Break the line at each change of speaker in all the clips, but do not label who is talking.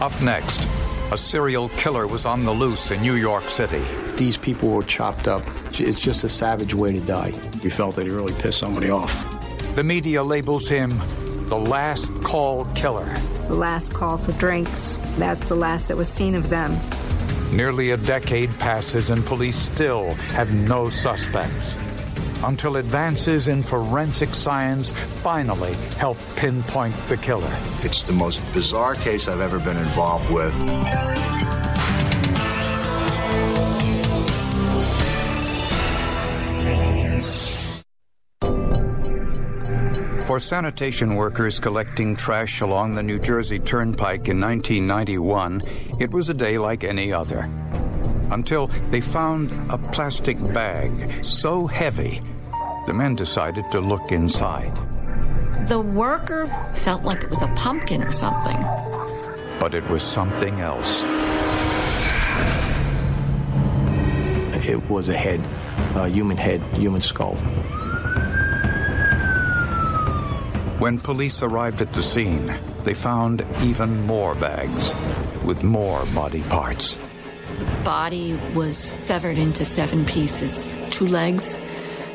Up next, a serial killer was on the loose in New York City.
These people were chopped up. It's just a savage way to die.
You felt that he really pissed somebody off.
The media labels him the last call killer.
The last call for drinks. That's the last that was seen of them.
Nearly a decade passes and police still have no suspects. Until advances in forensic science finally help pinpoint the killer.
It's the most bizarre case I've ever been involved with.
For sanitation workers collecting trash along the New Jersey Turnpike in 1991, it was a day like any other. Until they found a plastic bag so heavy, the men decided to look inside.
The worker felt like it was a pumpkin or something.
But it was something else.
It was a head, a human head, human skull.
When police arrived at the scene, they found even more bags with more body parts.
The body was severed into seven pieces two legs,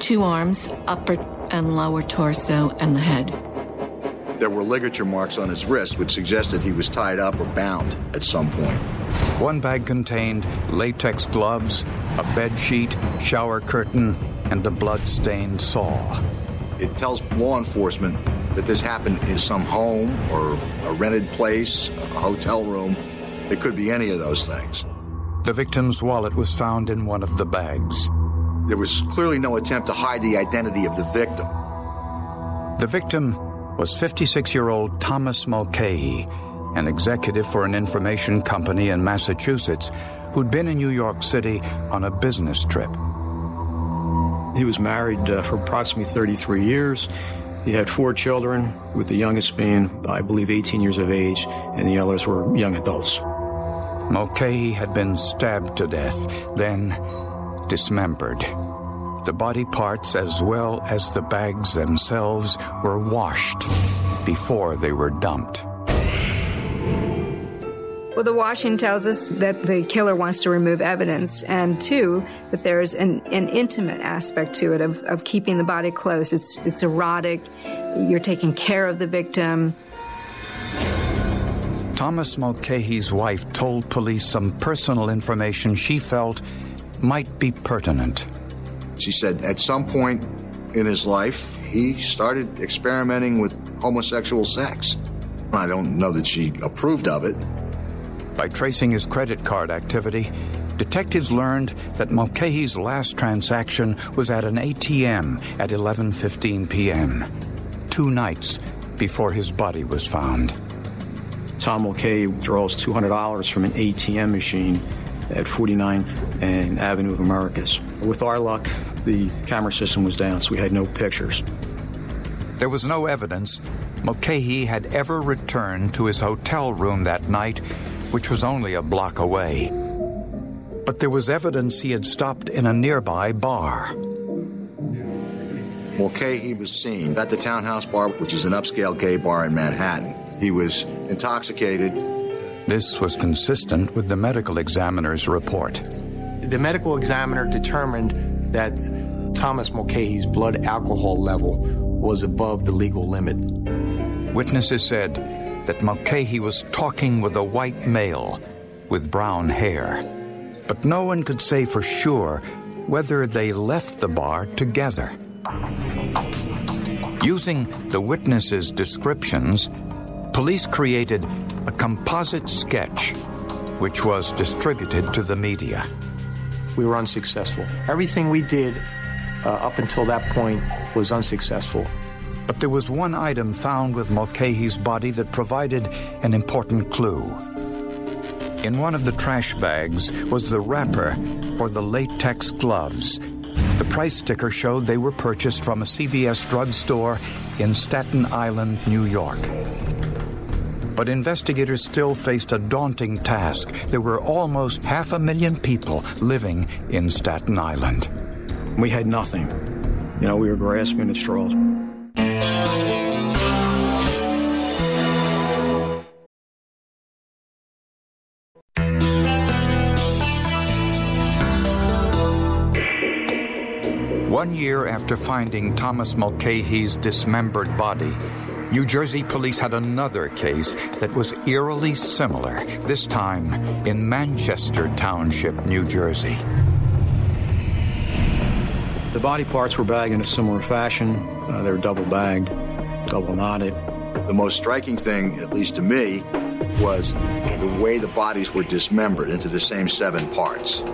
two arms, upper and lower torso, and the head.
There were ligature marks on his wrist, which suggested he was tied up or bound at some point.
One bag contained latex gloves, a bed sheet, shower curtain, and a blood-stained saw.
It tells law enforcement that this happened in some home or a rented place, a hotel room. It could be any of those things.
The victim's wallet was found in one of the bags.
There was clearly no attempt to hide the identity of the victim.
The victim was 56 year old Thomas Mulcahy, an executive for an information company in Massachusetts who'd been in New York City on a business trip.
He was married uh, for approximately 33 years. He had four children, with the youngest being, I believe, 18 years of age, and the others were young adults.
Mulcahy had been stabbed to death, then dismembered. The body parts, as well as the bags themselves, were washed before they were dumped.
Well, the washing tells us that the killer wants to remove evidence, and two, that there's an, an intimate aspect to it of, of keeping the body close. It's, it's erotic, you're taking care of the victim.
Thomas Mulcahy's wife told police some personal information she felt might be pertinent.
She said at some point in his life, he started experimenting with homosexual sex. I don't know that she approved of it.
By tracing his credit card activity, detectives learned that Mulcahy's last transaction was at an ATM at 11:15 p.m. Two nights before his body was found.
Tom Mulcahy draws $200 from an ATM machine at 49th and Avenue of Americas. With our luck, the camera system was down, so we had no pictures.
There was no evidence Mulcahy had ever returned to his hotel room that night, which was only a block away. But there was evidence he had stopped in a nearby bar.
Mulcahy was seen at the Townhouse Bar, which is an upscale gay bar in Manhattan. He was intoxicated.
This was consistent with the medical examiner's report.
The medical examiner determined that Thomas Mulcahy's blood alcohol level was above the legal limit.
Witnesses said that Mulcahy was talking with a white male with brown hair. But no one could say for sure whether they left the bar together. Using the witnesses' descriptions, police created a composite sketch which was distributed to the media.
We were unsuccessful. Everything we did uh, up until that point was unsuccessful.
But there was one item found with Mulcahy's body that provided an important clue. In one of the trash bags was the wrapper for the latex gloves. The price sticker showed they were purchased from a CVS drugstore in Staten Island, New York. But investigators still faced a daunting task. There were almost half a million people living in Staten Island.
We had nothing. You know, we were grasping at straws.
One year after finding Thomas Mulcahy's dismembered body, New Jersey police had another case that was eerily similar, this time in Manchester Township, New Jersey.
The body parts were bagged in a similar fashion. Uh, they were double bagged, double knotted.
The most striking thing, at least to me, was the way the bodies were dismembered into the same seven parts.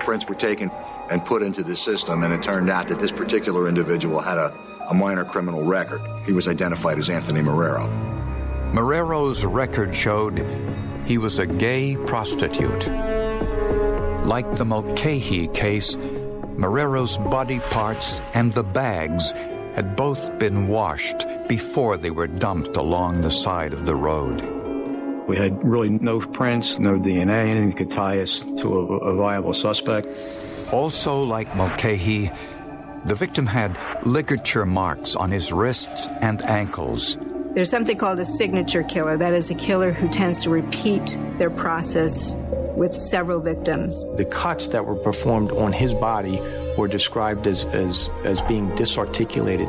Prints were taken and put into the system, and it turned out that this particular individual had a, a minor criminal record. He was identified as Anthony Marrero.
Marrero's record showed he was a gay prostitute. Like the Mulcahy case, Marrero's body parts and the bags had both been washed before they were dumped along the side of the road.
We had really no prints, no DNA, anything that could tie us to a, a viable suspect.
Also, like Mulcahy, the victim had ligature marks on his wrists and ankles.
There's something called a signature killer. That is a killer who tends to repeat their process with several victims.
The cuts that were performed on his body were described as, as, as being disarticulated,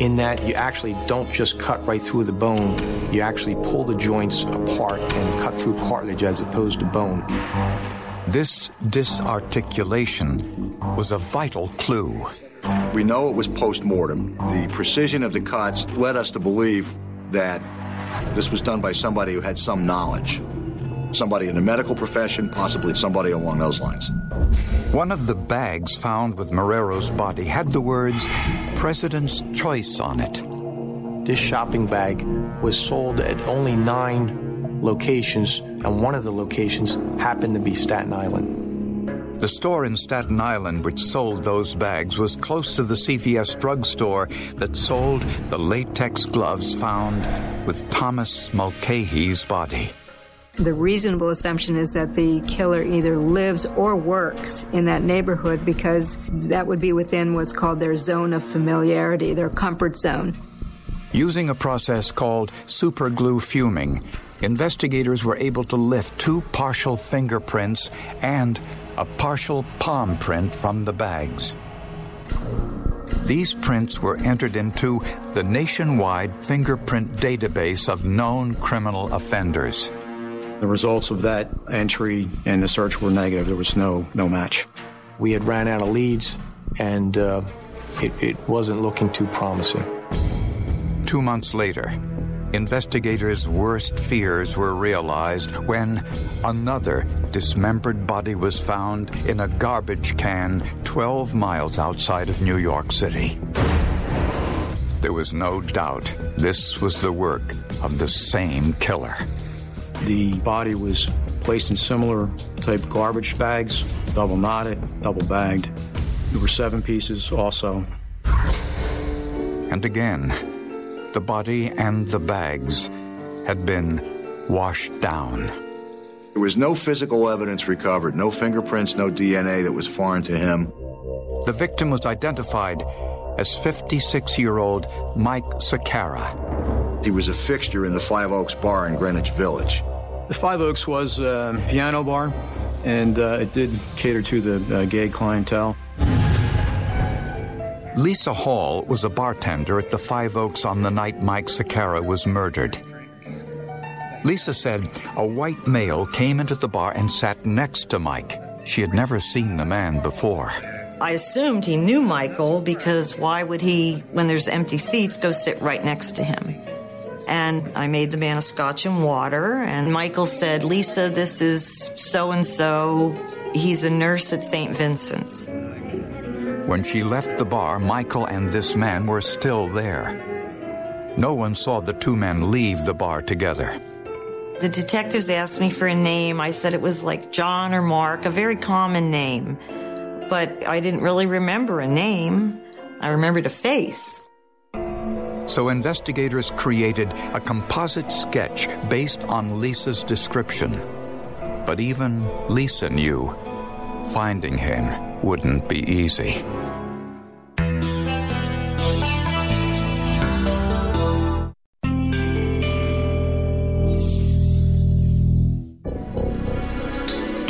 in that you actually don't just cut right through the bone, you actually pull the joints apart and cut through cartilage as opposed to bone.
This disarticulation was a vital clue.
We know it was post mortem. The precision of the cuts led us to believe that this was done by somebody who had some knowledge. Somebody in the medical profession, possibly somebody along those lines.
One of the bags found with Marrero's body had the words President's Choice on it.
This shopping bag was sold at only nine locations, and one of the locations happened to be Staten Island.
The store in Staten Island which sold those bags was close to the CVS drugstore that sold the latex gloves found with Thomas Mulcahy's body.
The reasonable assumption is that the killer either lives or works in that neighborhood because that would be within what's called their zone of familiarity, their comfort zone.
Using a process called superglue fuming, investigators were able to lift two partial fingerprints and a partial palm print from the bags. These prints were entered into the nationwide fingerprint database of known criminal offenders.
The results of that entry and the search were negative. There was no no match.
We had ran out of leads, and uh, it, it wasn't looking too promising.
Two months later, investigators' worst fears were realized when another dismembered body was found in a garbage can 12 miles outside of New York City. There was no doubt this was the work of the same killer.
The body was placed in similar type garbage bags, double knotted, double bagged. There were seven pieces also.
And again, the body and the bags had been washed down.
There was no physical evidence recovered, no fingerprints, no DNA that was foreign to him.
The victim was identified as 56 year old Mike Sakara.
He was a fixture in the Five Oaks Bar in Greenwich Village.
The Five Oaks was a piano bar, and uh, it did cater to the uh, gay clientele.
Lisa Hall was a bartender at the Five Oaks on the night Mike Sakara was murdered. Lisa said a white male came into the bar and sat next to Mike. She had never seen the man before.
I assumed he knew Michael because why would he, when there's empty seats, go sit right next to him? And I made the man a scotch and water, and Michael said, Lisa, this is so and so. He's a nurse at St. Vincent's.
When she left the bar, Michael and this man were still there. No one saw the two men leave the bar together.
The detectives asked me for a name. I said it was like John or Mark, a very common name. But I didn't really remember a name. I remembered a face.
So investigators created a composite sketch based on Lisa's description. But even Lisa knew finding him wouldn't be easy.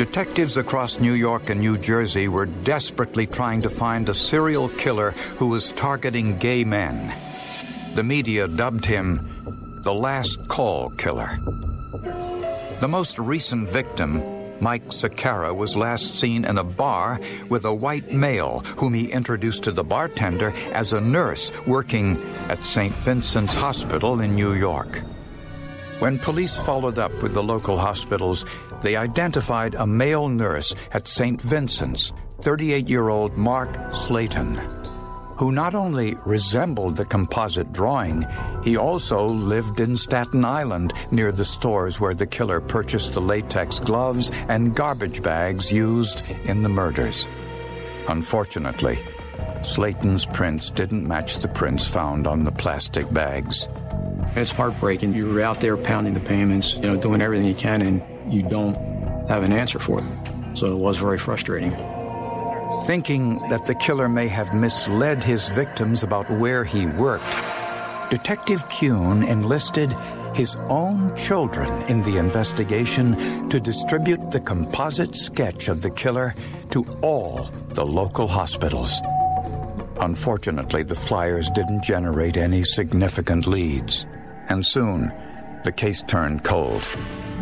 Detectives across New York and New Jersey were desperately trying to find a serial killer who was targeting gay men. The media dubbed him the Last Call Killer. The most recent victim, Mike Sakara, was last seen in a bar with a white male whom he introduced to the bartender as a nurse working at St. Vincent's Hospital in New York. When police followed up with the local hospitals, they identified a male nurse at St. Vincent's, 38 year old Mark Slayton, who not only resembled the composite drawing, he also lived in Staten Island near the stores where the killer purchased the latex gloves and garbage bags used in the murders. Unfortunately, Slayton's prints didn't match the prints found on the plastic bags.
It's heartbreaking. You're out there pounding the payments, you know, doing everything you can, and you don't have an answer for them. So it was very frustrating.
Thinking that the killer may have misled his victims about where he worked, Detective Kuhn enlisted his own children in the investigation to distribute the composite sketch of the killer to all the local hospitals. Unfortunately, the flyers didn't generate any significant leads, and soon the case turned cold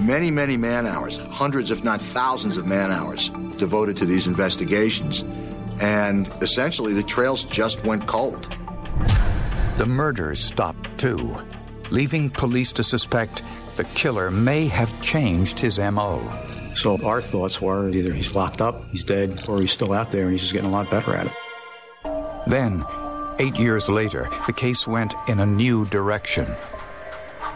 many, many man hours, hundreds, if not thousands of man hours devoted to these investigations. And essentially, the trails just went cold.
The murders stopped too, leaving police to suspect the killer may have changed his MO.
So our thoughts were either he's locked up, he's dead, or he's still out there and he's just getting a lot better at it.
Then, eight years later, the case went in a new direction.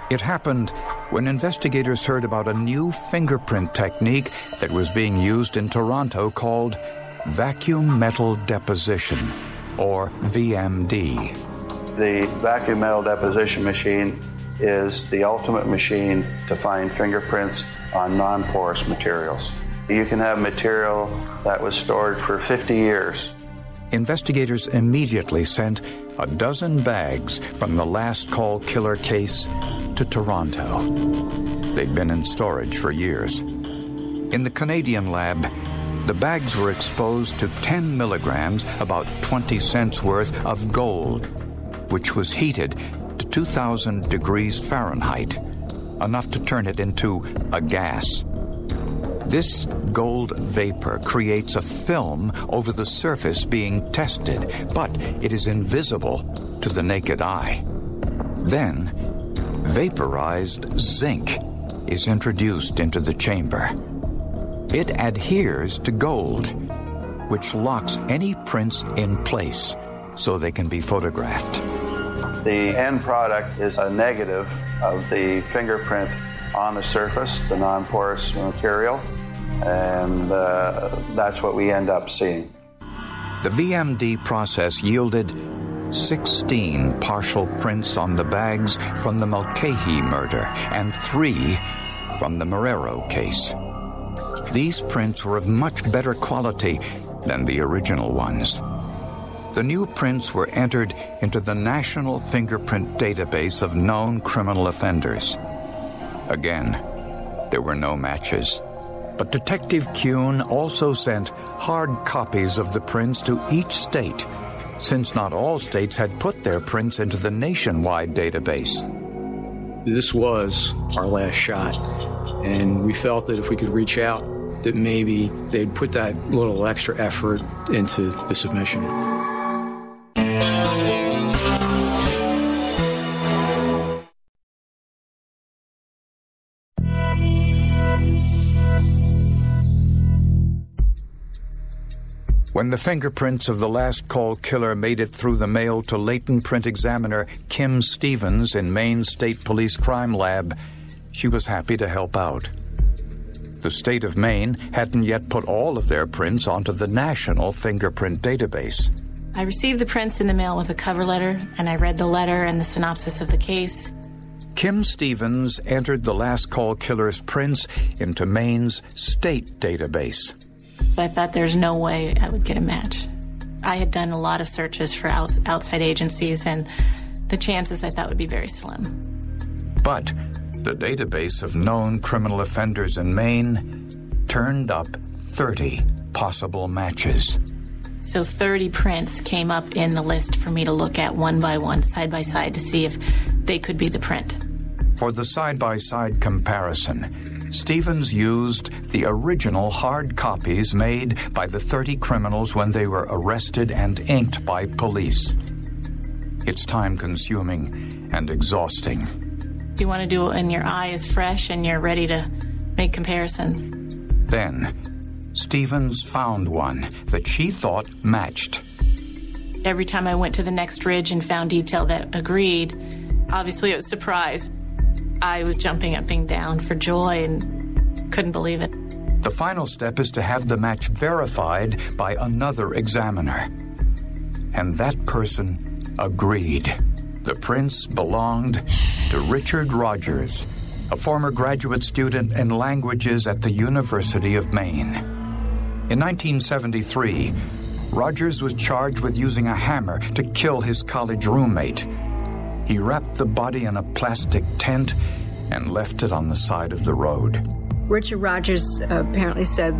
It happened when investigators heard about a new fingerprint technique that was being used in Toronto called vacuum metal deposition, or VMD.
The vacuum metal deposition machine is the ultimate machine to find fingerprints on non porous materials. You can have material that was stored for 50 years.
Investigators immediately sent a dozen bags from the last call killer case to Toronto. They'd been in storage for years. In the Canadian lab, the bags were exposed to 10 milligrams, about 20 cents worth, of gold, which was heated to 2,000 degrees Fahrenheit, enough to turn it into a gas. This gold vapor creates a film over the surface being tested, but it is invisible to the naked eye. Then, vaporized zinc is introduced into the chamber. It adheres to gold, which locks any prints in place so they can be photographed.
The end product is a negative of the fingerprint on the surface, the non porous material, and uh, that's what we end up seeing.
The VMD process yielded 16 partial prints on the bags from the Mulcahy murder and three from the Marrero case. These prints were of much better quality than the original ones. The new prints were entered into the National Fingerprint Database of known criminal offenders. Again, there were no matches. But Detective Kuhn also sent hard copies of the prints to each state, since not all states had put their prints into the nationwide database.
This was our last shot, and we felt that if we could reach out, that maybe they'd put that little extra effort into the submission.
When the fingerprints of the last call killer made it through the mail to latent print examiner Kim Stevens in Maine State Police Crime Lab, she was happy to help out. The state of Maine hadn't yet put all of their prints onto the national fingerprint database.
I received the prints in the mail with a cover letter, and I read the letter and the synopsis of the case.
Kim Stevens entered the last call killer's prints into Maine's state database.
I thought there's no way I would get a match. I had done a lot of searches for outside agencies, and the chances I thought would be very slim.
But the database of known criminal offenders in Maine turned up 30 possible matches.
So 30 prints came up in the list for me to look at one by one, side by side, to see if they could be the print.
For the side by side comparison, Stevens used the original hard copies made by the 30 criminals when they were arrested and inked by police. It's time consuming and exhausting.
You want to do it when your eye is fresh and you're ready to make comparisons.
Then, Stevens found one that she thought matched.
Every time I went to the next ridge and found detail that agreed, obviously it was surprise. I was jumping up and down for joy and couldn't believe it.
The final step is to have the match verified by another examiner. And that person agreed. The prints belonged to Richard Rogers, a former graduate student in languages at the University of Maine. In 1973, Rogers was charged with using a hammer to kill his college roommate. He wrapped the body in a plastic tent and left it on the side of the road.
Richard Rogers uh, apparently said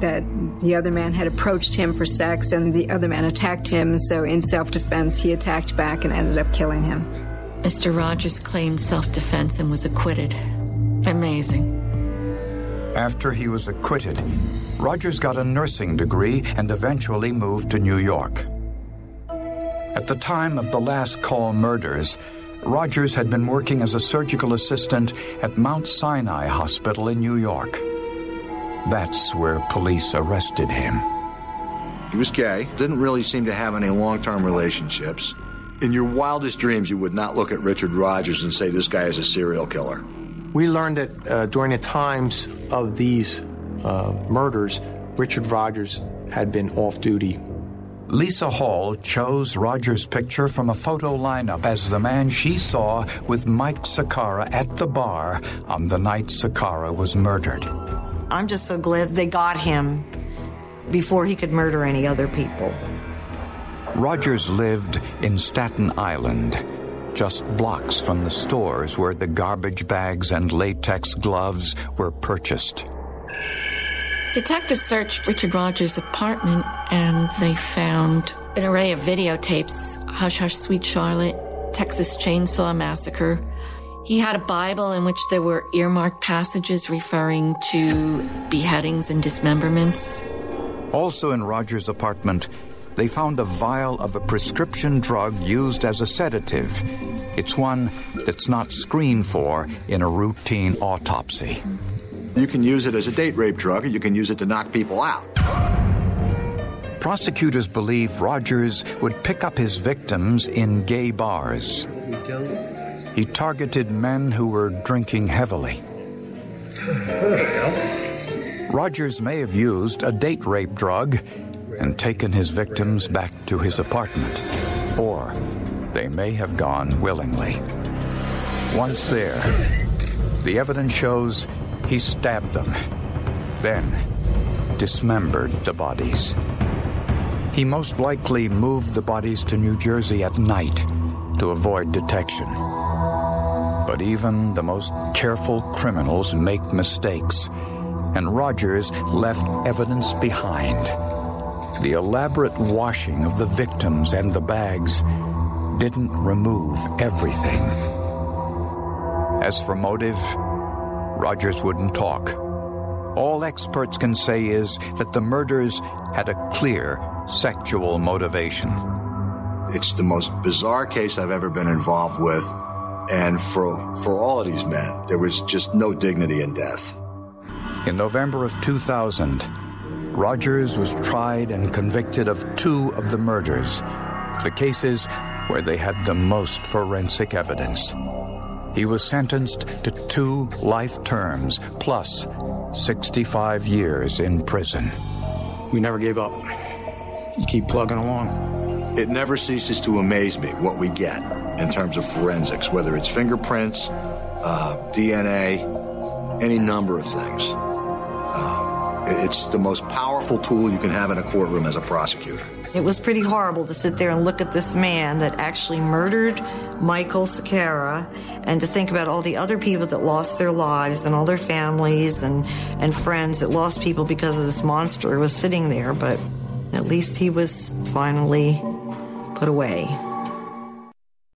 that the other man had approached him for sex and the other man attacked him, so in self defense, he attacked back and ended up killing him.
Mr. Rogers claimed self defense and was acquitted. Amazing.
After he was acquitted, Rogers got a nursing degree and eventually moved to New York. At the time of the last call murders, Rogers had been working as a surgical assistant at Mount Sinai Hospital in New York. That's where police arrested him.
He was gay, didn't really seem to have any long term relationships. In your wildest dreams, you would not look at Richard Rogers and say this guy is a serial killer.
We learned that uh, during the times of these uh, murders, Richard Rogers had been off duty.
Lisa Hall chose Rogers' picture from a photo lineup as the man she saw with Mike Sakara at the bar on the night Sakara was murdered.
I'm just so glad they got him before he could murder any other people.
Rogers lived in Staten Island just blocks from the stores where the garbage bags and latex gloves were purchased.
Detectives searched Richard Rogers' apartment and they found an array of videotapes Hush Hush Sweet Charlotte, Texas Chainsaw Massacre. He had a Bible in which there were earmarked passages referring to beheadings and dismemberments.
Also in Rogers' apartment, they found a vial of a prescription drug used as a sedative. It's one that's not screened for in a routine autopsy.
You can use it as a date rape drug, or you can use it to knock people out.
Prosecutors believe Rogers would pick up his victims in gay bars. He targeted men who were drinking heavily. Rogers may have used a date rape drug and taken his victims back to his apartment. Or they may have gone willingly. Once there, the evidence shows he stabbed them, then dismembered the bodies. He most likely moved the bodies to New Jersey at night to avoid detection. But even the most careful criminals make mistakes, and Rogers left evidence behind. The elaborate washing of the victims and the bags didn't remove everything. As for motive, Rogers wouldn't talk. All experts can say is that the murders had a clear sexual motivation.
It's the most bizarre case I've ever been involved with. And for, for all of these men, there was just no dignity in death.
In November of 2000, Rogers was tried and convicted of two of the murders, the cases where they had the most forensic evidence. He was sentenced to two life terms plus 65 years in prison.
We never gave up. You keep plugging along.
It never ceases to amaze me what we get in terms of forensics, whether it's fingerprints, uh, DNA, any number of things. Uh, it's the most powerful tool you can have in a courtroom as a prosecutor.
It was pretty horrible to sit there and look at this man that actually murdered Michael Sakara and to think about all the other people that lost their lives and all their families and, and friends that lost people because of this monster was sitting there. But at least he was finally put away.